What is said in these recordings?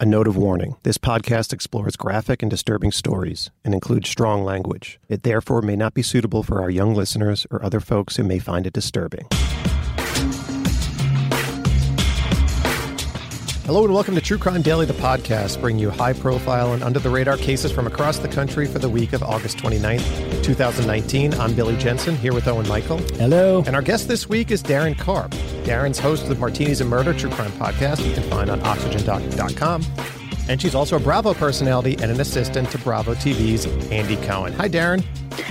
A note of warning this podcast explores graphic and disturbing stories and includes strong language. It therefore may not be suitable for our young listeners or other folks who may find it disturbing. Hello and welcome to True Crime Daily, the podcast, bringing you high profile and under the radar cases from across the country for the week of August 29th, 2019. I'm Billy Jensen, here with Owen Michael. Hello. And our guest this week is Daryn Carp. Daryn's host of the Martinis and Murder True Crime podcast you can find on oxygen.com. And she's also a Bravo personality and an assistant to Bravo TV's Andy Cohen. Hi, Daryn.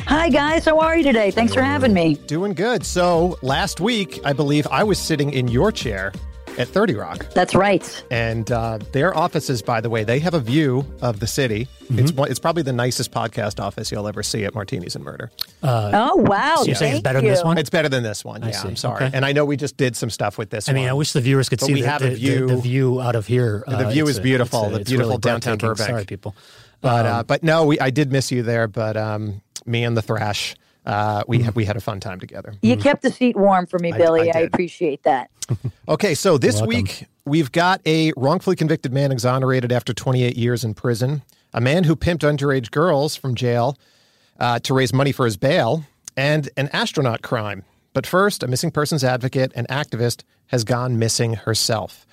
Hi, guys. How are you today? Thanks for having me. Doing good. So, last week, I believe I was sitting in your chair at 30 Rock. That's right. And uh, their offices, by the way, they have a view of the city. Mm-hmm. It's it's probably the nicest podcast office you'll ever see at Martinis and Murder. oh, wow. So you're saying it's Thank better than this one? It's better than this one. I yeah, see. I'm sorry. Okay. And I know we just did some stuff with this I mean, one. I wish the viewers could But see we the, have a the- view- the, the view out of here. The Uh, view it's is a- beautiful, it's a- the beautiful really downtown. Burbank. Sorry, people. But Um, uh, but no, we I did miss you there. But um, me and the Thrash, uh, we Mm-hmm. we had a fun time together. You kept the seat warm for me, Billy. I I, did. appreciate that. Okay, so this week we've got a wrongfully convicted man exonerated after 28 years in prison, a man who pimped underage girls from jail uh, to raise money for his bail, and an astronaut crime. But first, a missing persons advocate and activist has gone missing herself.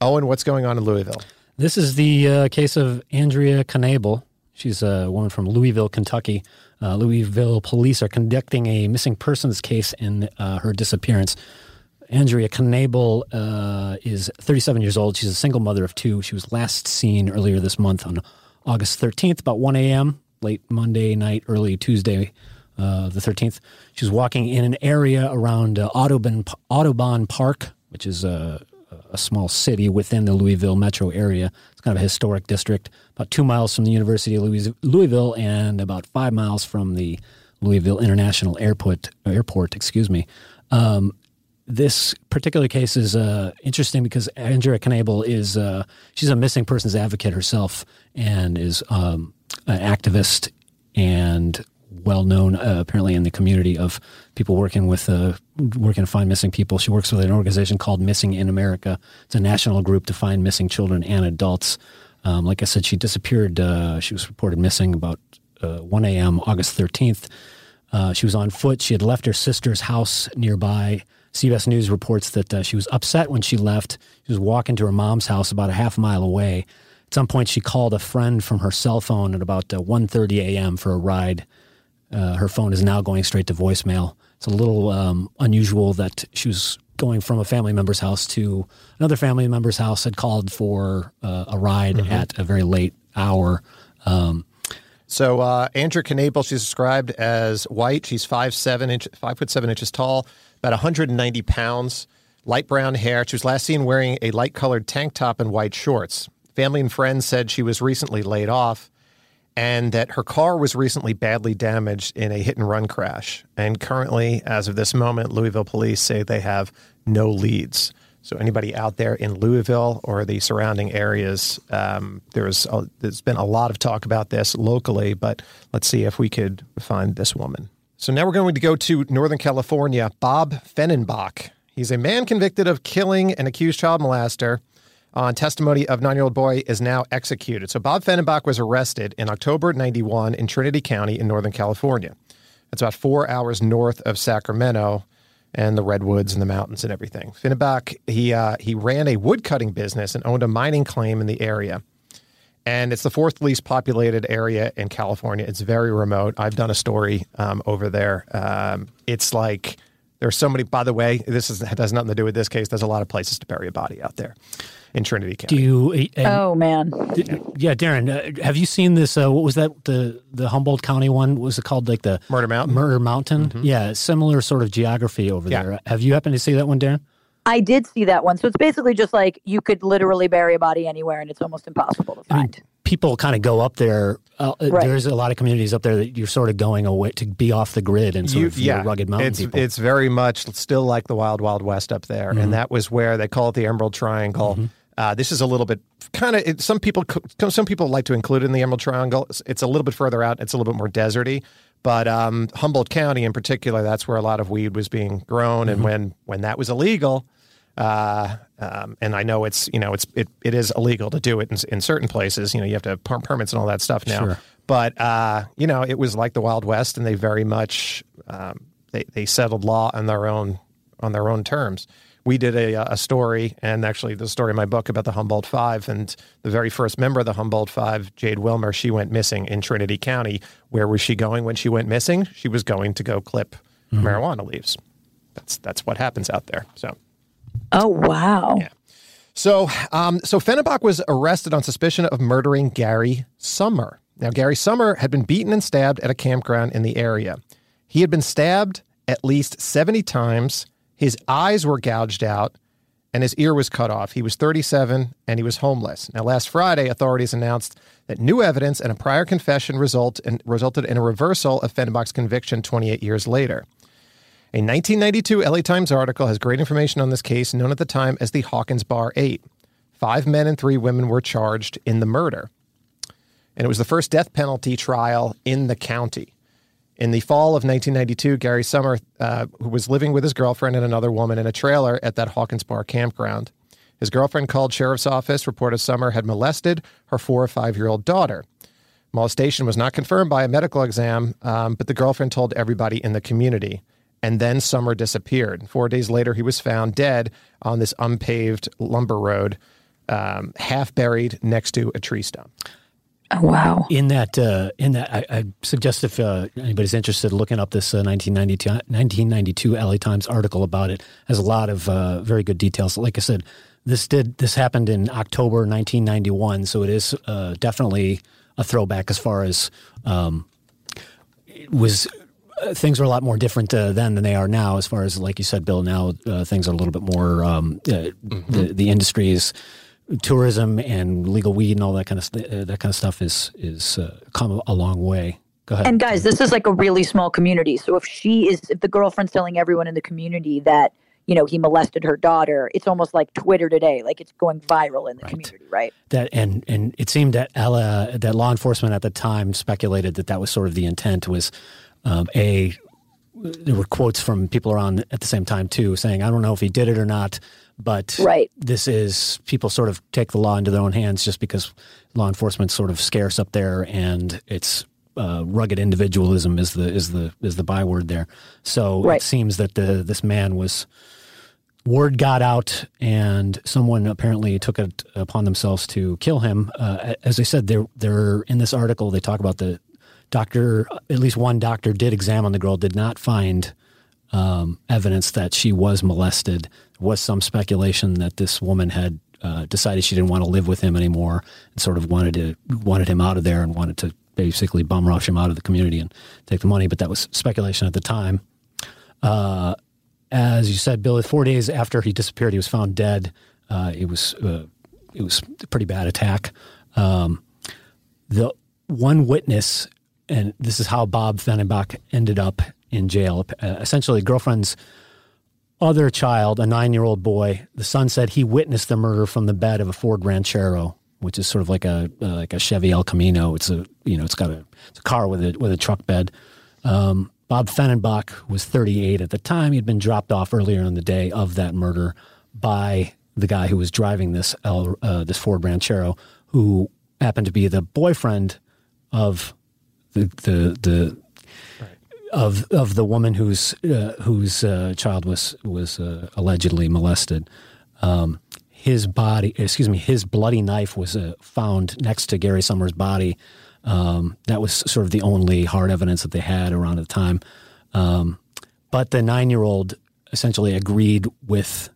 Owen, what's going on in Louisville? This is the uh, case of Andrea Knabel. She's a woman from Louisville, Kentucky. Uh, Louisville police are conducting a missing persons case in uh, her disappearance. Andrea Knabel uh, is 37 years old. She's a single mother of two. She was last seen earlier this month on August 13th, about 1 a.m., late Monday night, early Tuesday, uh, the 13th. She was walking in an area around uh, Audubon Park, which is a, a small city within the Louisville metro area. It's kind of a historic district, about two miles from the University of Louis- Louisville and about five miles from the Louisville International Airport. Airport, excuse me. Um, this particular case is uh, interesting because Andrea Knabel is uh, she's a missing persons advocate herself and is um, an activist and well known uh, apparently in the community of people working with uh, working to find missing people. She works with an organization called Missing in America. It's a national group to find missing children and adults. Um, like I said, she disappeared. Uh, she was reported missing about uh, 1 a.m. August 13th. Uh, she was on foot. She had left her sister's house nearby. CBS News reports that uh, she was upset when she left. She was walking to her mom's house about a half mile away. At some point, she called a friend from her cell phone at about uh, 1.30 a.m. for a ride. Uh, her phone is now going straight to voicemail. It's a little um, unusual that she was going from a family member's house to another family member's house, had called for uh, a ride at a very late hour. Um, So uh, Andrea Knabel, she's described as white. She's five seven inch, five foot seven inches tall, about 190 pounds, light brown hair. She was last seen wearing a light colored tank top and white shorts. Family and friends said she was recently laid off, and that her car was recently badly damaged in a hit and run crash. And currently, as of this moment, Louisville police say they have no leads. So anybody out there in Louisville or the surrounding areas, um, there's a, there's been a lot of talk about this locally, but let's see if we could find this woman. So now we're going to go to Northern California. Bob Fenenbock. He's a man convicted of killing an accused child molester. On testimony of nine-year-old boy is now executed. So Bob Fenenbock was arrested in October '91 in Trinity County in Northern California. That's about four hours north of Sacramento and the redwoods and the mountains and everything. Fenenbock, he uh, he ran a wood cutting business and owned a mining claim in the area. and it's the fourth least populated area in California. It's very remote. I've done a story um, over there. Um, it's like there's so many. By the way, this is, has nothing to do with this case. There's a lot of places to bury a body out there in Trinity County. Do you? uh, Oh man. yeah, Daryn, uh, have you seen this? Uh, what was that? The the Humboldt County one what was it called? Like the Murder Mountain? Murder Mountain. Yeah, similar sort of geography over Yeah. there. Have you happened to see that one, Daryn? I did see that one. So it's basically just like you could literally bury a body anywhere and it's almost impossible to find. people kind of go up there. Uh, Right. There's a lot of communities up there that you're sort of going away to be off the grid and sort You- of your rugged mountain it's, people. It's very much still like the Wild Wild West up there, Mm-hmm. and that was where they call it the Emerald Triangle. Uh, this is a little bit kind of some people some people like to include it in the Emerald Triangle. It's, it's a little bit further out. It's a little bit more deserty, but um, Humboldt County in particular, that's where a lot of weed was being grown, Mm-hmm. and when when that was illegal. Uh, um, and I know it's you know it's it, it is illegal to do it in, in certain places. You know you have to have per- permits and all that stuff now. Sure. But uh, you know it was like the Wild West, and they very much um, they they settled law on their own on their own terms. We did a, a story, and actually the story in my book about the Humboldt Five, and the very first member of the Humboldt Five, Jade Wilmer, she went missing in Trinity County. Where was she going when she went missing? She was going to go clip marijuana leaves. That's that's what happens out there. So. Oh wow. Yeah. So, um, so Fenenbock was arrested on suspicion of murdering Gary Summar. Now, Gary Summar had been beaten and stabbed at a campground in the area. He had been stabbed at least 70 times. His eyes were gouged out and his ear was cut off. He was 37 and he was homeless. Now, last Friday, authorities announced that new evidence and a prior confession result in, resulted in a reversal of Fenenbock's conviction 28 years later. A 1992 LA Times article has great information on this case, known at the time as the Hawkins Bar 8. Five men and three women were charged in the murder. And it was the first death penalty trial in the county. In the fall of 1992, Gary Summar, uh, who was living with his girlfriend and another woman in a trailer at that Hawkins Bar campground, his girlfriend called sheriff's office, reported Summar had molested her four or five year old daughter. Molestation was not confirmed by a medical exam, um, but the girlfriend told everybody in the community. And then Summar disappeared. Four days later, he was found dead on this unpaved lumber road, um, half buried next to a tree stump. Oh, wow. in that, uh, in that, I, I suggest if uh, anybody's interested, looking up this uh, 1992, 1992 LA Times article about it has a lot of uh, very good details. Like I said, this did this happened in October 1991, so it is uh, definitely a throwback as far as um, it was. Uh, things were a lot more different uh, then than they are now. As far as, like you said, Bill, now uh, things are a little bit more. Um, uh, the, the industry is tourism and legal weed and all that kind of st- uh, that kind of stuff is is uh, come a long way. Go ahead. And guys, this is like a really small community. So if she is, if the girlfriend's telling everyone in the community that, you know, he molested her daughter, it's almost like Twitter today. Like it's going viral in the community, right? that and and it seemed that Ella, that law enforcement at the time speculated that that was sort of the intent was um, a there were quotes from people around at the same time too saying I don't know if he did it or not but Right. this is people sort of take the law into their own hands just because law enforcement's sort of scarce up there and it's uh, rugged individualism is the is the is the byword there so Right. it seems that the this man was word got out, and someone apparently took it upon themselves to kill him. Uh, as I said, they're, they're in this article. They talk about the doctor. At least one doctor did examine the girl, did not find um, evidence that she was molested. There was some speculation that this woman had uh, decided she didn't want to live with him anymore, and sort of wanted to wanted him out of there, and wanted to basically bum rush him out of the community and take the money. But that was speculation at the time as you said, Bill, four days after he disappeared, he was found dead. Uh, it was uh, it was a pretty bad attack. Um, the one witness, and this is how Bob Fenenbock ended up in jail. Uh, essentially, girlfriend's other child, a nine-year-old boy, the son said he witnessed the murder from the bed of a Ford Ranchero, which is sort of like a uh, like a Chevy El Camino. It's a you know it's got a it's a car with a with a truck bed. Um, Bob Fenenbock was 38 at the time. He'd been dropped off earlier in the day of that murder by the guy who was driving this El, uh, this Ford Ranchero, who happened to be the boyfriend of the the the of of the woman whose uh, whose uh, child was was uh, allegedly molested. Um, his body, excuse me, his bloody knife was uh, found next to Gary Summers' body. Um, that was sort of the only hard evidence that they had around the time. Um, but the nine year old essentially agreed with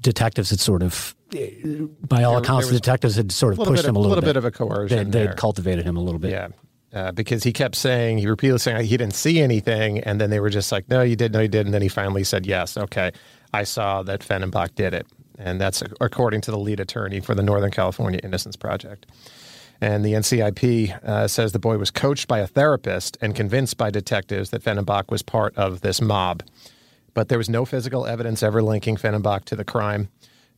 detectives had sort of, by all There- accounts, there the detectives had sort of pushed bit him a little, bit a little bit of a coercion They, would cultivated him a little bit. Yeah. Uh, because he kept saying, he repeatedly saying he didn't see anything. And then they were just like, no, you did, no, you did. And then he finally said, yes, okay, I saw that Fenenbock did it. And that's according to the lead attorney for the Northern California Innocence Project. And the NCIP uh, says the boy was coached by a therapist and convinced by detectives that Fenenbock was part of this mob. But there was no physical evidence ever linking Fenenbock to the crime.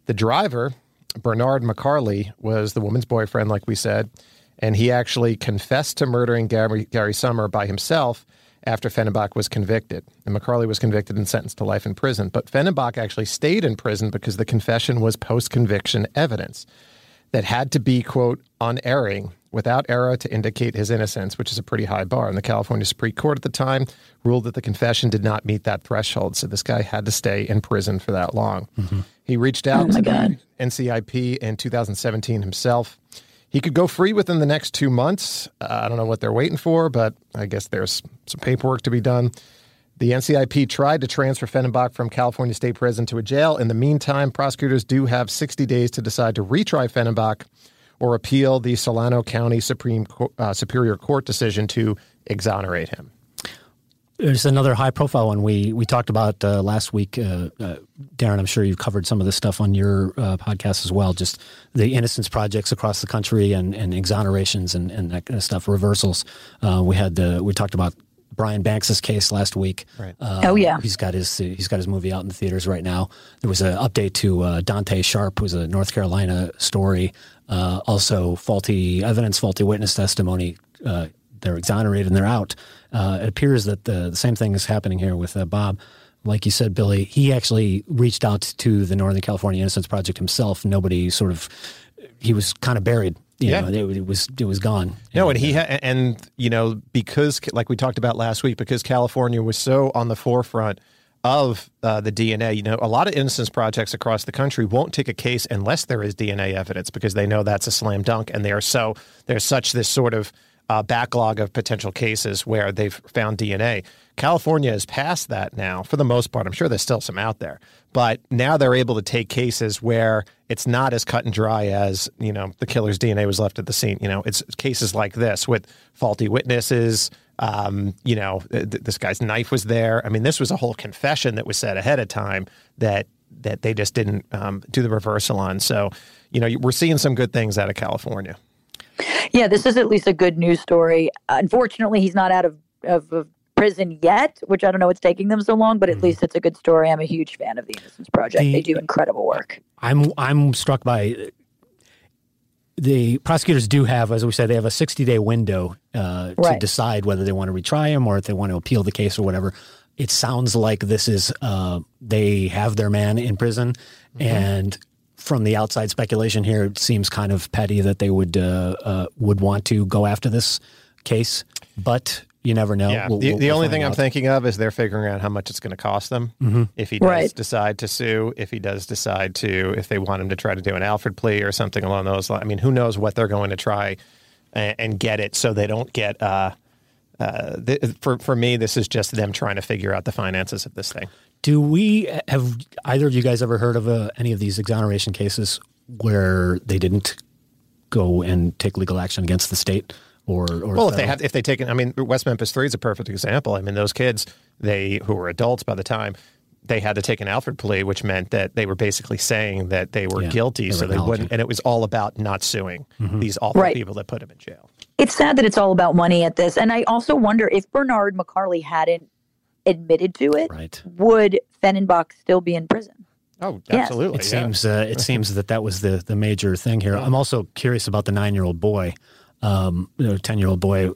The driver, Bernard McCarley, was the woman's boyfriend, like we said, and he actually confessed to murdering Gary, Gary Summar by himself after Fenenbock was convicted. And McCarley was convicted and sentenced to life in prison. But Fenenbock actually stayed in prison because the confession was post conviction evidence that had to be, quote, unerring without error to indicate his innocence, which is a pretty high bar. And the California Supreme Court at the time ruled that the confession did not meet that threshold. So this guy had to stay in prison for that long. Mm-hmm. He reached out Oh to God. the NCIP in 2017 himself. He could go free within the next two months. Uh, I don't know what they're waiting for, but I guess there's some paperwork to be done. The NCIP tried to transfer Fenenbock from California State Prison to a jail. In the meantime, prosecutors do have 60 days to decide to retry Fenenbock or appeal the Solano County Supreme uh, Superior Court decision to exonerate him. There's another high profile one we we talked about uh, last week. Uh, uh, Daryn, I'm sure you've covered some of this stuff on your uh, podcast as well. Just the innocence projects across the country and, and exonerations and, and that kind of stuff, reversals. Uh, we had the we talked about Brian Banks's case last week. Right. Uh, Oh, yeah. he's got his he's got his movie out in the theaters right now. There was an update to uh, Dontae Sharpe, who's a North Carolina story. Uh, also, faulty evidence, faulty witness testimony. Uh, they're exonerated and they're out. Uh, it appears that the, the same thing is happening here with uh, Bob. Like you said, Billy, he actually reached out to the Northern California Innocence Project himself. Nobody sort of he was kind of buried. You Yeah. know, it, it was it was gone. No, and he ha- and you know because like we talked about last week, because California was so on the forefront of uh, the DNA. You know, a lot of innocence projects across the country won't take a case unless there is DNA evidence because they know that's a slam dunk, and they are so there's such this sort of uh, backlog of potential cases where they've found DNA. California is past that now for the most part. I'm sure there's still some out there, but now they're able to take cases where it's not as cut and dry as you know the killer's DNA was left at the scene. You know, it's cases like this with faulty witnesses. Um, you know, th- this guy's knife was there. I mean, this was a whole confession that was said ahead of time that that they just didn't um, do the reversal on. So, you know, we're seeing some good things out of California. Yeah, this is at least a good news story. Unfortunately, he's not out of, of, of prison yet, which I don't know what's taking them so long, but at least it's a good story. I'm a huge fan of the Innocence Project. The- they do incredible work. I'm I'm struck by the prosecutors do have, as we said, they have a 60 day window uh, to Right. decide whether they want to retry him or if they want to appeal the case or whatever. It sounds like this is uh, they have their man in prison, and from the outside speculation here, it seems kind of petty that they would uh, uh, would want to go after this case, but you never know. Yeah. We'll- the we'll- the only find thing I'm thinking of is they're figuring out how much it's going to cost them if he does Right. decide to sue, if he does decide to, if they want him to try to do an Alford plea or something along those lines. I mean, who knows what they're going to try and, and get it so they don't get. Uh, uh, th- for for me, this is just them trying to figure out the finances of this thing. Do we have either of you guys ever heard of uh, any of these exoneration cases where they didn't go and take legal action against the state or or Well, if they federal? have, if they take, I mean, West Memphis Three is a perfect example. I mean, those kids, they who were adults by the time they had to take an Alford plea, which meant that they were basically saying that they were Yeah, guilty, they so they wouldn't, and it was all about not suing these awful Right. people that put him in jail. It's sad that it's all about money at this. And I also wonder if Bernard McCarley hadn't admitted to it, right. would Fenenbock still be in prison? Oh, Yes. absolutely. It yeah. seems uh, it seems that that was the the major thing here. I'm also curious about the nine year old boy, um, you know, ten year old boy.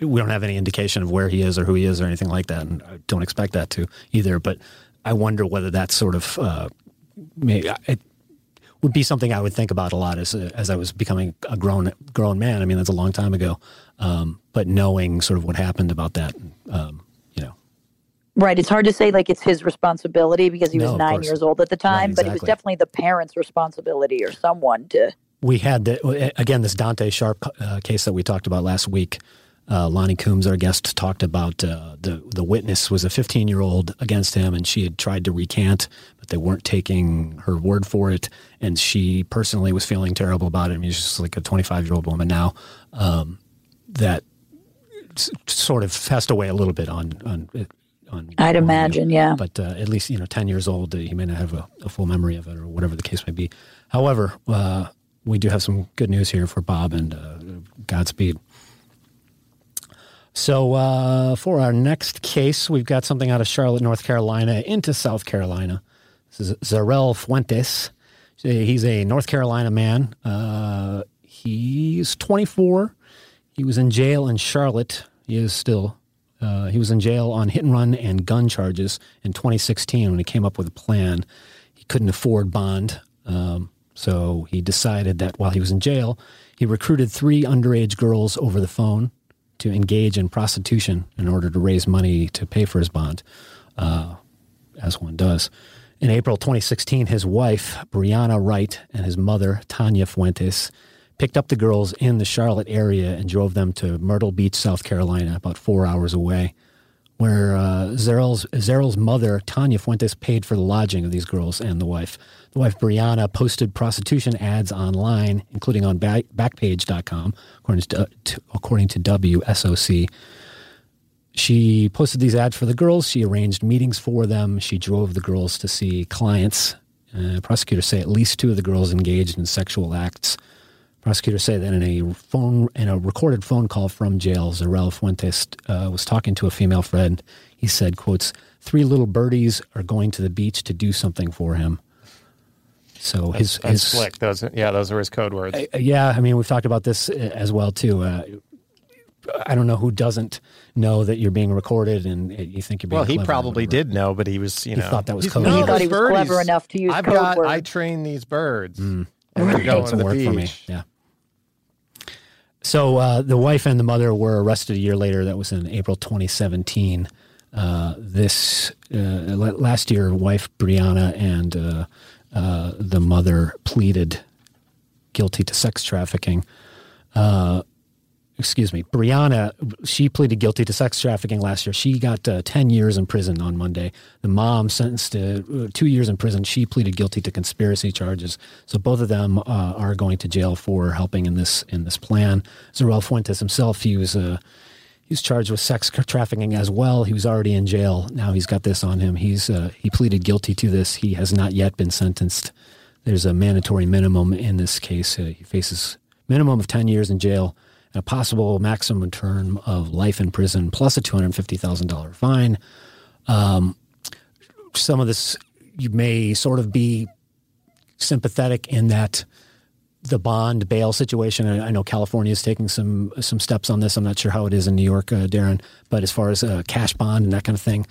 We don't have any indication of where he is or who he is or anything like that, and I don't expect that to either. But I wonder whether that sort of uh, may, it would be something I would think about a lot as as I was becoming a grown grown man. I mean, that's a long time ago, um, but knowing sort of what happened about that, um, you know, Right. It's hard to say like it's his responsibility because he No, was nine years old at the time, Right, but it was definitely the parents' responsibility or someone to. We had the, again this Dontae Sharpe uh, case that we talked about last week. Uh, Lonnie Coombs, our guest, talked about uh, the the witness was a 15 year old against him, and she had tried to recant, but they weren't taking her word for it, and she personally was feeling terrible about it. I mean, she's just like a 25 year old woman now um, that s- sort of passed away a little bit on on. On I'd on, imagine, yeah. but uh, at least you know 10 years old uh, he may not have a, a full memory of it or whatever the case may be. However uh, we do have some good news here for bob and uh, godspeed. So uh, for our next case we've got something out of charlotte north carolina into south carolina. This is zarel fuentes. He's a north carolina man. Uh, he's 24 he was in jail in charlotte. He is still uh, he was in jail on hit and run and gun charges in 2016 when he came up with a plan. He couldn't afford bond, um, so he decided that while he was in jail, he recruited three underage girls over the phone to engage in prostitution in order to raise money to pay for his bond, uh, as one does. In April 2016, his wife, Brianna Wright, and his mother, Tanya Fuentes, picked up the girls in the Charlotte area and drove them to Myrtle Beach, South Carolina, about four hours away, where uh, mother, Tanya Fuentes, paid for the lodging of these girls and the wife. The wife, Brianna, posted prostitution ads online, including on back, Backpage.com, according to, to, according to WSOC. She posted these ads for the girls. She arranged meetings for them. She drove the girls to see clients. Uh, prosecutors say at least two of the girls engaged in sexual acts. Prosecutors say that in a phone, in a recorded phone call from jail, Zarel Fuentes uh, was talking to a female friend. He said, "quotes Three little birdies are going to the beach to do something for him." So his That's his slick. Those, yeah, those are his code words. uh, yeah, I mean, we've talked about this uh, as well too. Uh, I don't know who doesn't know that you're being recorded and uh, you think you're being. well, he probably did know, but he was, you He know, thought that was code. no, He thought he was birdies, clever enough to use I've code got, words. I train these birds. Mm. And they're going to Doesn't the work beach. for me. Yeah. So uh, the wife and the mother were arrested a year later. That was in April 2017. Uh, this uh, last year, wife Brianna and uh, uh, the mother pleaded guilty to sex trafficking. Uh, excuse me, Brianna, she pleaded guilty to sex trafficking last year. She got uh, 10 years in prison on Monday. The mom sentenced to uh, two years in prison. She pleaded guilty to conspiracy charges. So both of them uh, are going to jail for helping in this in this plan. Zarel Fuentes himself, he was uh, he was charged with sex trafficking as well. He was already in jail. Now he's got this on him. He's uh, he pleaded guilty to this. He has not yet been sentenced. There's a mandatory minimum in this case. Uh, he faces minimum of 10 years in jail and a possible maximum term of life in prison plus a $250,000 fine. Um, some of this you may sort of be sympathetic in that the bond bail situation. I I know California is taking some some steps on this. I'm not sure how it is in New York, uh, Daryn, but as far as uh, cash bond and that kind of thing,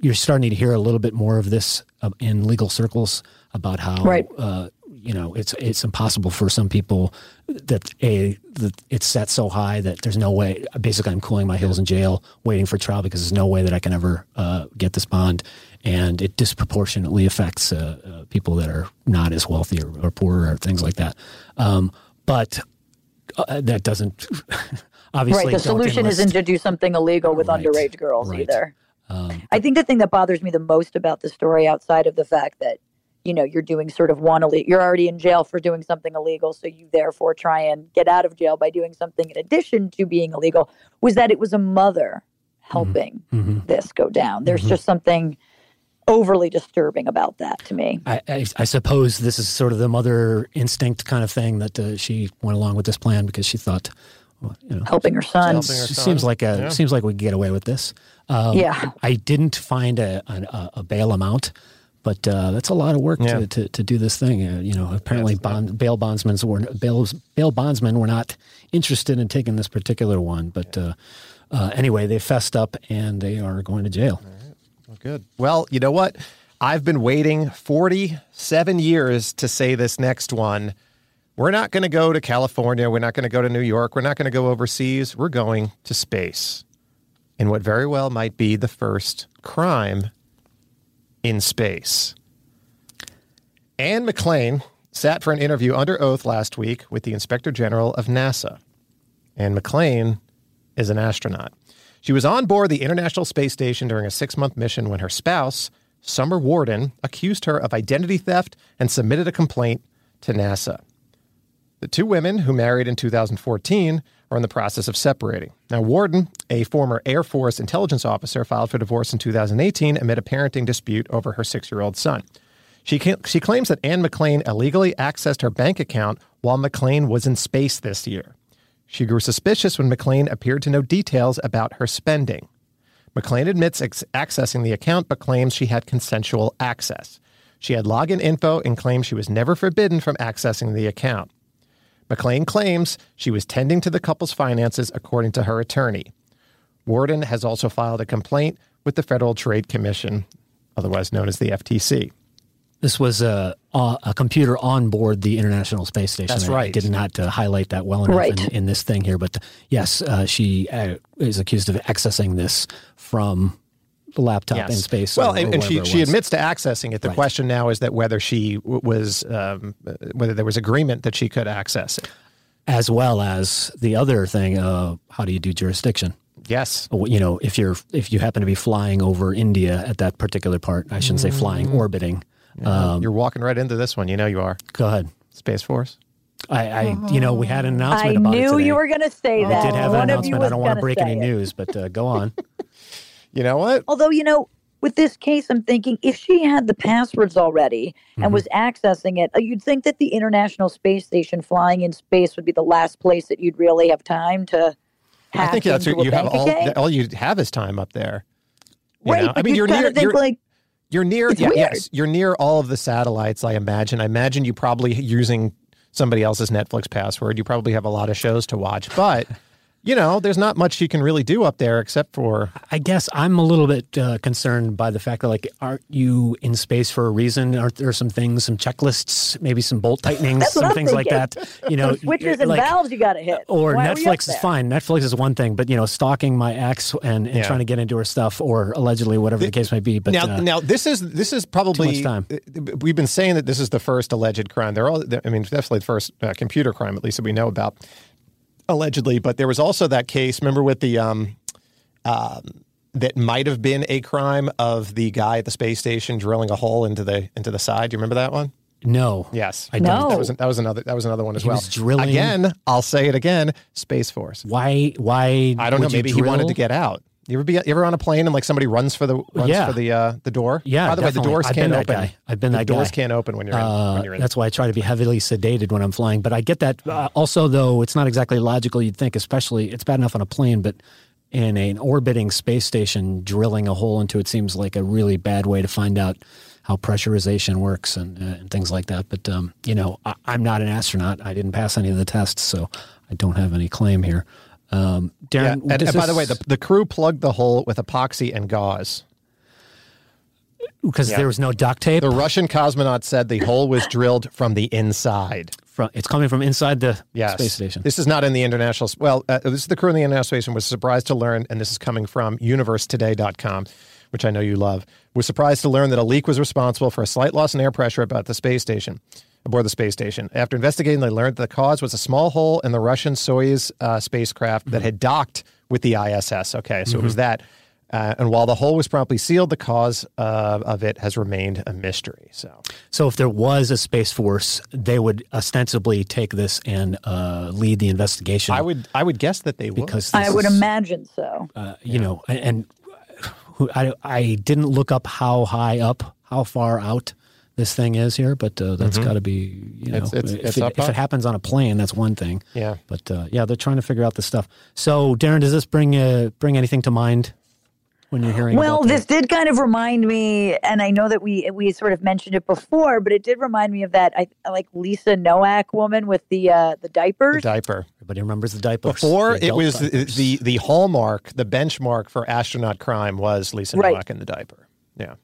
you're starting to hear a little bit more of this uh, in legal circles about how Right. uh, you know it's it's impossible for some people that a that it's set so high that there's no way. Basically, I'm cooling my heels in jail, waiting for trial because there's no way that I can ever uh, get this bond, and it disproportionately affects uh, uh, people that are not as wealthy or, or poorer or things like that. Um, but uh, that doesn't obviously right. The solution enlist- isn't to do something illegal with Right, underage girls right. either. Um, I think the thing that bothers me the most about the story, outside of the fact that you know you're doing sort of one illegal, you're already in jail for doing something illegal, so you therefore try and get out of jail by doing something in addition to being illegal, was that it was a mother helping mhm. this go down. There's Mhm. just something overly disturbing about that to me. I, I, I suppose this is sort of the mother instinct kind of thing that uh, she went along with this plan because she thought, well, you know, Helping her son. Helping her son. seems like a Yeah. seems like we could get away with this. Um, Yeah. I didn't find a a, a bail amount, but uh, that's a lot of work Yeah. to, to, to do this thing. Uh, you know, apparently bond, bail bondsmen were bail, bail bondsmen were not interested in taking this particular one. But uh, uh, anyway, they fessed up and they are going to jail. Well, good. Well, you know what? I've been waiting 47 years to say this next one. We're not going to go to California. We're not going to go to New York. We're not going to go overseas. We're going to space. in what very well might be the first crime in space. Anne McClain sat for an interview under oath last week with the Inspector General of NASA. Anne McClain is an astronaut. She was on board the International Space Station during a six month mission when her spouse, Summer Worden, accused her of identity theft and submitted a complaint to NASA. The two women, who married in 2014, are in the process of separating. Now, Worden, a former Air Force intelligence officer, filed for divorce in 2018 amid a parenting dispute over her six year old son. She, she claims that Anne McClain illegally accessed her bank account while McClain was in space this year. She grew suspicious when McClain appeared to know details about her spending. McClain admits ex- accessing the account but claims she had consensual access. She had login info and claims she was never forbidden from accessing the account. McClain claims she was tending to the couple's finances according to her attorney. Worden has also filed a complaint with the Federal Trade Commission, otherwise known as the FTC. This was a, a computer on board the International Space Station. That's I right. did not uh, highlight that well enough Right. in, in this thing here, but yes, uh, she uh, is accused of accessing this from the laptop in space. Well, or- and, or and she, she admits to accessing it. The Right. question now is that whether she w- was um, uh, whether there was agreement that she could access it. as well as the other thing. Uh, how do you do jurisdiction? Yes. you know, if you're if you happen to be flying over India at that particular part, I shouldn't say Mm. flying, orbiting. Um, You're walking right into this one. You know you are. go ahead. Space Force. I, I you know, we had an announcement I about it knew today. you were going to say We that. did have One an of announcement. I don't want to break any it. news, but uh, go on. You know what? Although, you know, with this case, I'm thinking if she had the passwords already Mm-hmm. and was accessing it, uh, you'd think that the International Space Station flying in space would be the last place that you'd really have time to I think that's what you have all. All you have is time up there. You right, I mean, you're near. think You're, like, you're near. Yeah, yes, you're near all of the satellites. I imagine. I imagine you probably using somebody else's Netflix password. You probably have a lot of shows to watch, but you know, there's not much you can really do up there except for I guess I'm a little bit uh, concerned by the fact that, like, aren't you in space for a reason? Aren't there some things, some checklists, maybe some bolt tightenings, some things like that? You know, some switches and like, valves you got to hit. Or Why were you up Netflix is fine. Netflix is one thing, but you know, stalking my ex and, and Yeah. trying to get into her stuff, or allegedly, whatever the, case may be. But now, uh, now this is this is probably much time. uh, We've been saying that this is the first alleged crime. They're all. I mean, definitely the first uh, computer crime, at least that we know about, allegedly. But there was also that case. Remember with the um, um, that might have been a crime of the guy at the space station drilling a hole into the into the side. Do you remember that one? no, Yes, I No. don't. That was that was another that was another one as He well. was drilling- again. I'll say it again. Space Force. Why? Why? I don't know. would you Maybe he wanted to get out. You ever be you ever on a plane and like somebody runs for the runs Yeah. for the uh, the door? Yeah, By the way, the definitely. doors I've can't been that open. guy. I've been the that doors guy. can't open when you're in. Uh, when you're in. that's why I try to be heavily sedated when I'm flying. But I get that. Uh, also, though, it's not exactly logical. You'd think, especially, it's bad enough on a plane, but in an orbiting space station, drilling a hole into it seems like a really bad way to find out how pressurization works and, uh, and things like that. But um, you know, I, I'm not an astronaut. I didn't pass any of the tests, so I don't have any claim here. Um, yeah. And, and by the way, the, the crew plugged the hole with epoxy and gauze. because yeah. there was no duct tape, The Russian cosmonaut said the hole was drilled from the inside. from, it's coming from inside the Yes. space station. This is not in the international. Well, uh, this is the crew in the international Space station was surprised to learn, and this is coming from universetoday.com, which I know you love, was surprised to learn that a leak was responsible for a slight loss in air pressure about the space station, aboard the space station. After investigating, they learned that the cause was a small hole in the Russian Soyuz uh, spacecraft that had docked with the ISS. Okay, so it was that. Uh, and while the hole was promptly sealed, the cause uh, of it has remained a mystery. So, So if there was a space force, they would ostensibly take this and uh, lead the investigation. I would I would guess that they would. because I would is, imagine so. uh, you know, and, and I I didn't look up how high up, how far out this thing is here, but uh, that's got to be you know, Mm-hmm. It's- it's- if, it's it, if it happens on a plane, that's one thing. Yeah. But uh, yeah, they're trying to figure out this stuff. So Daryn, does this bring uh, bring anything to mind when you're hearing? Well, about this did kind of remind me, and I know that we we sort of mentioned it before, but it did remind me of that I I like Lisa Nowak woman with the uh, the the diapers. diaper. Everybody remembers the diapers. Before the it was diapers. the the hallmark, the benchmark for astronaut crime was Lisa Right. Nowak in the diaper. Yeah.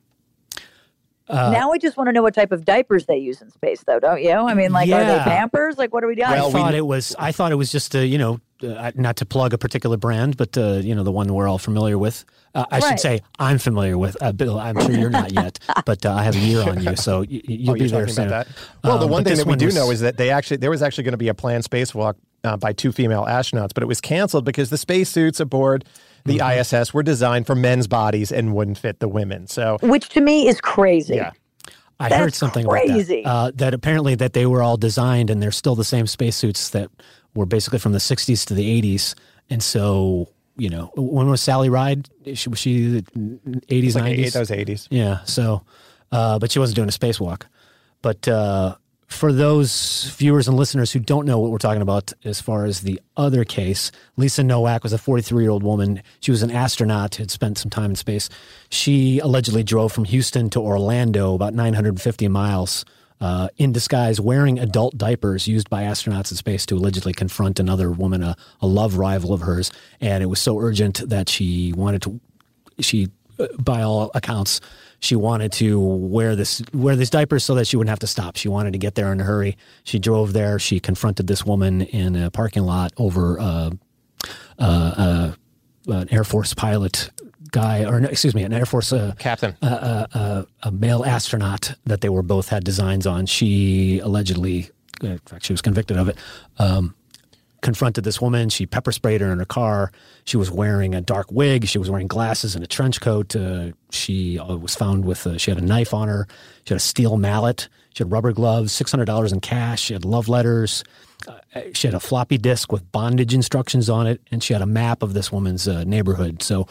Now I just want to know what type of diapers they use in space, though, don't you? I mean, like, are they Yeah. Pampers? Like, what are we doing? I Well, we thought kn- it was. I thought it was just a you know uh, not to plug a particular brand, but uh, you know the one we're all familiar with. Uh, I should say I'm familiar with. Uh, Bill, I'm sure you're not yet, but uh, I have a year on you, so y- y- you'll Oh, be you're there talking soon. about that. Well, the Um, one but thing that we do was- know is that they actually there was actually going to be a planned spacewalk uh, by two female astronauts, but it was canceled because the spacesuits aboard the Mm-hmm. ISS were designed for men's bodies and wouldn't fit the women. So Which to me is crazy. yeah, I That's heard something crazy. about that. Uh, that apparently that they were all designed and they're still the same spacesuits that were basically from the 60s to the 80s. And so, you know, when was Sally Ride? She, was she the 80s, like 90s? eight, was eighties. Yeah. So, uh, but she wasn't doing a spacewalk. But uh, for those viewers and listeners who don't know what we're talking about, as far as the other case, Lisa Nowak was a 43 year old woman. She was an astronaut who had spent some time in space. She allegedly drove from Houston to Orlando, about 950 miles. Uh, in disguise, wearing adult diapers used by astronauts in space to allegedly confront another woman, a, a love rival of hers. And it was so urgent that she wanted to she uh, by all accounts she wanted to wear this wear these diapers so that she wouldn't have to stop she wanted to get there in a hurry she drove there she confronted this woman in a parking lot over uh, uh, uh, an air force pilot guy or excuse me an air force uh, Captain. a male astronaut that they were both had designs on. She allegedly, in fact, she was convicted of it. Um, confronted this woman. She pepper sprayed her in her car. She was wearing a dark wig. She was wearing glasses and a trench coat. Uh, she uh, was found with. Uh, she had a knife on her. She had a steel mallet. She had rubber gloves. Six hundred dollars in cash. She had love letters. Uh, she had a floppy disk with bondage instructions on it, and she had a map of this woman's uh, neighborhood. So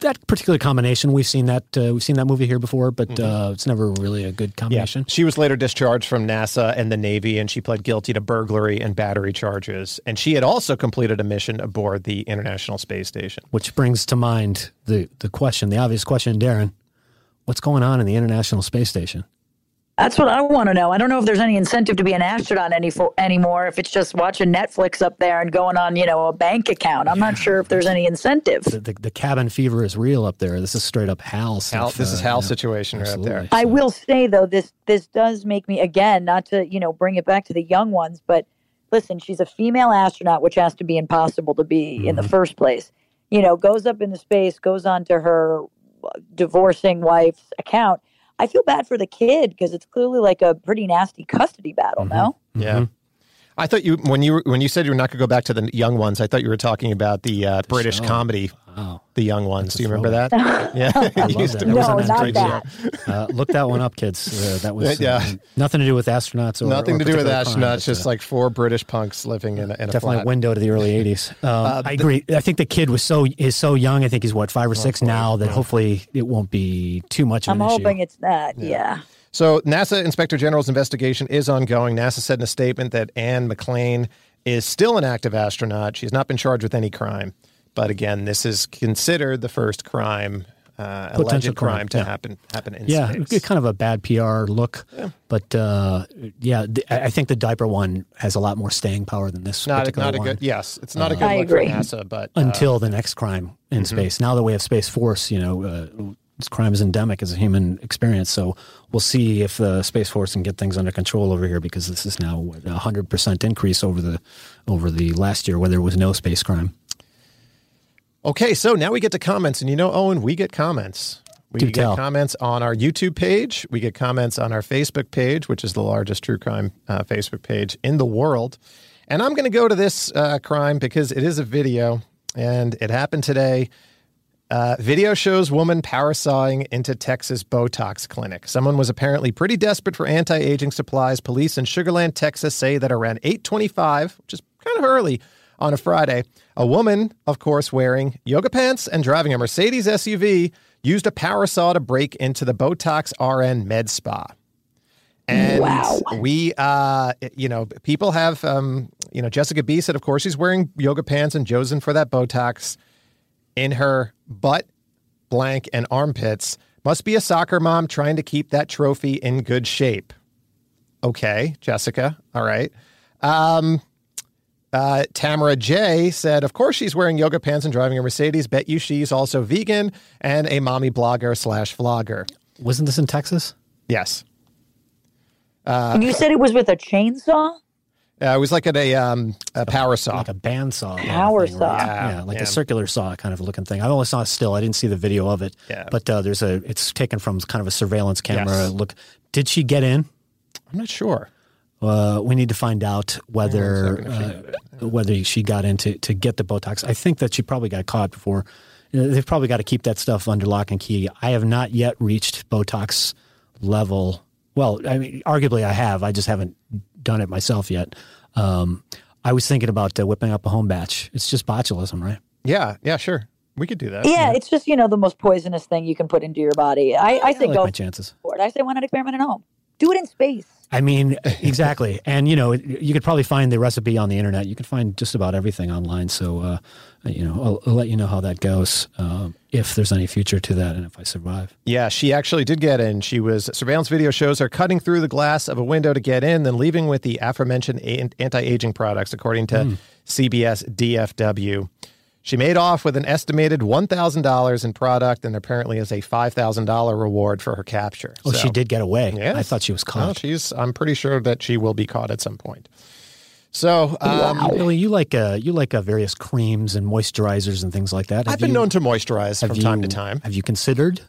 that particular combination, we've seen that uh, we've seen that movie here before, but uh, it's never really a good combination. Yeah. She was later discharged from NASA and the Navy, and she pled guilty to burglary and battery charges. And she had also completed a mission aboard the International Space Station. Which brings to mind the the question, the obvious question, Daryn, what's going on in the International Space Station? That's what I want to know. I don't know if there's any incentive to be an astronaut any fo- anymore. If it's just watching Netflix up there and going on, you know, a bank account. I'm not sure if there's any incentive. The, the, the cabin fever is real up there. This is straight up Hal. Hal, this is uh, Hal's yeah, situation right up there. absolutely. I will say though, this this does make me again not to you know bring it back to the young ones, but listen, she's a female astronaut, which has to be impossible to be in the first place. You know, goes up into space, goes on to her uh, divorcing wife's account. I feel bad for the kid because it's clearly like a pretty nasty custody battle. Mm-hmm. No, Yeah. Mm-hmm. I thought you when you when you said you were not going to go back to the young ones. I thought you were talking about the uh, British show. comedy, Wow. the young ones. Do you remember that? yeah, I love used that. That no, not that. Uh, look that one up, kids. Uh, that was uh, Yeah. nothing to do with astronauts or Nothing or to do with astronauts. but, Just uh, like four British punks living in a, in a definitely flat. a window to the early '80s. Um, I agree. I think the kid was so is so young. I think he's what five or six now. That hopefully it won't be too much of I'm an issue. hoping it's that. Yeah. So NASA Inspector General's investigation is ongoing. NASA said in a statement that Anne McClain is still an active astronaut. She's not been charged with any crime. But again, this is considered the first crime, uh, Potential alleged crime, crime, to yeah. happen happen in Yeah, space. it's kind of a bad PR look, but uh, yeah, th- I I think the diaper one has a lot more staying power than this not a, particular not a good. Yes, it's not a good I look agree. for NASA. But uh, until the next crime in space. Now that we have Space Force, you know, uh, this crime is endemic as a human experience. So we'll see if the Space Force can get things under control over here because this is now a hundred percent increase over the over the last year where there was no space crime. Okay, so now we get to comments, and you know, Owen, we get comments. We Do get tell. comments on our YouTube page. We get comments on our Facebook page, which is the largest true crime uh, Facebook page in the world. And I'm going to go to this uh, crime because it is a video, and it happened today. Uh, video shows woman power sawing into Texas Botox clinic. Someone was apparently pretty desperate for anti-aging supplies. Police in Sugarland, Texas, say that around 8:25, which is kind of early on a Friday, a woman, of course, wearing yoga pants and driving a Mercedes SUV, used a power saw to break into the Botox RN Med Spa. And Wow. we, uh, you know, people have, um, you know, Jessica B said, of course, she's wearing yoga pants and Josen for that Botox in her butt, blank, and armpits. Must be a soccer mom trying to keep that trophy in good shape. Okay, Jessica. All right. Um, uh, Tamara J said, of course she's wearing yoga pants and driving a Mercedes. Bet you she's also vegan and a mommy blogger slash vlogger. Wasn't this in Texas? Yes. and you said it was with a chainsaw? Uh, it was like at a, um, a power saw. like a bandsaw. kind Power thing, right? saw. Yeah, Yeah, like yeah. a circular saw kind of looking thing. I only saw it still. I didn't see the video of it. Yeah. But uh, there's a. It's taken from kind of a surveillance camera. Yes. Look, did she get in? I'm not sure. Uh, we need to find out whether Hang on a second, if uh, whether she got in to, to get the Botox. I think that she probably got caught before. They've probably got to keep that stuff under lock and key. I have not yet reached Botox level. Well, I mean, arguably I have. I just haven't done it myself yet. Um, I was thinking about uh, whipping up a home batch. It's just botulism, right? Yeah, yeah, sure. We could do that. Yeah, it's just you know the most poisonous thing you can put into your body. I, I say I like go my chances. for it. I say why not experiment at home? Do it in space. I mean, exactly. and, you know, you could probably find the recipe on the internet. You can find just about everything online. So, uh, you know, I'll, I'll let you know how that goes, uh, if there's any future to that and if I survive. Yeah, she actually did get in. She was surveillance video shows her cutting through the glass of a window to get in, then leaving with the aforementioned anti-aging products, according to CBS DFW. She made off with an estimated one thousand dollars in product, and apparently is a five thousand dollar reward for her capture. Oh, So- she did get away. Yes. I thought she was No, caught. she's. I'm pretty sure that she will be caught at some point. So um, Billy, you like uh, you like uh, various creams and moisturizers and things like that. Have I've been you- known to moisturize from time to time. Have you considered?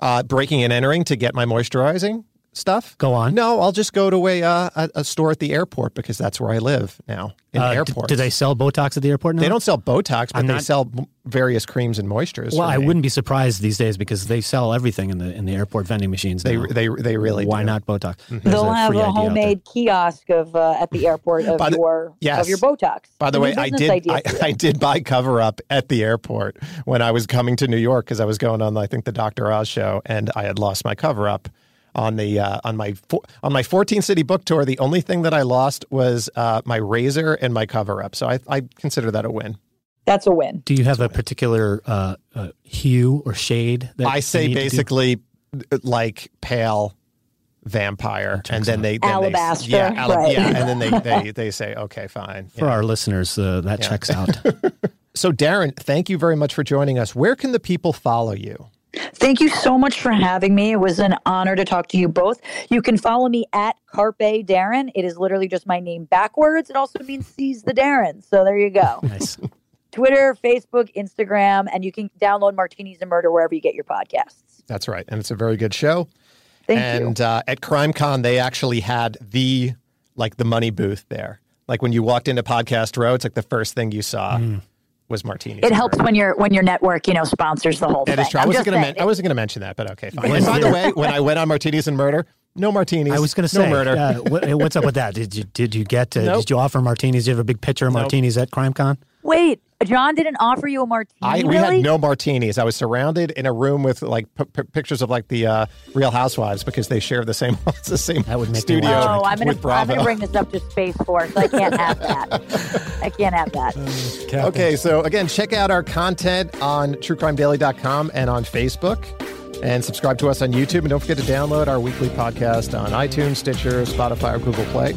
Uh, breaking and entering to get my moisturizing stuff. Go on. No, I'll just go to a uh, a, a store at the airport because that's where I live now. In Uh, d- airports, do they sell Botox at the airport now? They don't sell Botox, but I'm they not- sell various creams and moistures. Well, I me. wouldn't be surprised these days because they sell everything in the in the airport vending machines. They now. they they really Why do. not Botox? There's They'll have a idea out there. homemade kiosk of uh, at the airport of the- your yes. of your Botox. By the New way, I did I. I did buy cover up at the airport when I was coming to New York because I was going on I think the Dr. Oz show and I had lost my cover up on the uh, on my fo- on my 14 city book tour. The only thing that I lost was uh, my razor and my cover up. So I, I consider that a win. That's a win. Do you have a particular uh, uh, hue or shade? That I you say need to do? basically like pale vampire, and then they then Alabaster, They, yeah, ala- right. yeah, and then they they they say okay, fine. for Yeah. our listeners. Uh, that checks out. So Daryn, thank you very much for joining us. Where can the people follow you? Thank you so much for having me. It was an honor to talk to you both. You can follow me at Carpe Daryn. It is literally just my name backwards. It also means seize the Daryn. So there you go. nice. Twitter, Facebook, Instagram, and you can download Martinis and Murder wherever you get your podcasts. That's right, and it's a very good show. Thank and you. uh, at CrimeCon, they actually had the like the money booth there. Like when you walked into Podcast Row, it's like the first thing you saw was martinis. It helps when your when your network, you know, sponsors the whole That thing. is true. I I'm wasn't going to. saying. Men- I wasn't going to mention that, but okay, fine. And by the way, when I went on Martinis and Murder, no martinis. I was going to say, no murder. uh, what, what's up with that? Did you did you get? Uh, Nope. Did you offer martinis? Did you have a big picture of Nope. martinis at CrimeCon? Wait, John didn't offer you a martini. I we really? had no martinis. I was surrounded in a room with like p- p- pictures of like the uh, Real Housewives because they share the same it's the same That would make studio Oh, I'm gonna. I'm gonna bring this up to Space Force. I can't have that. I can't have that. Okay, so again, check out our content on truecrimedaily.com and on Facebook. And subscribe to us on YouTube. And don't forget to download our weekly podcast on iTunes, Stitcher, Spotify, or Google Play.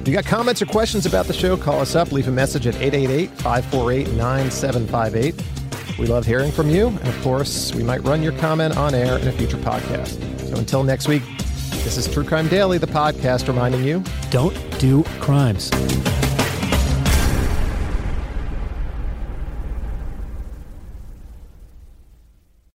If you got comments or questions about the show, call us up. Leave a message at 888 548 9758. We love hearing from you. And of course, we might run your comment on air in a future podcast. So until next week, this is True Crime Daily, the podcast reminding you Don't do crimes.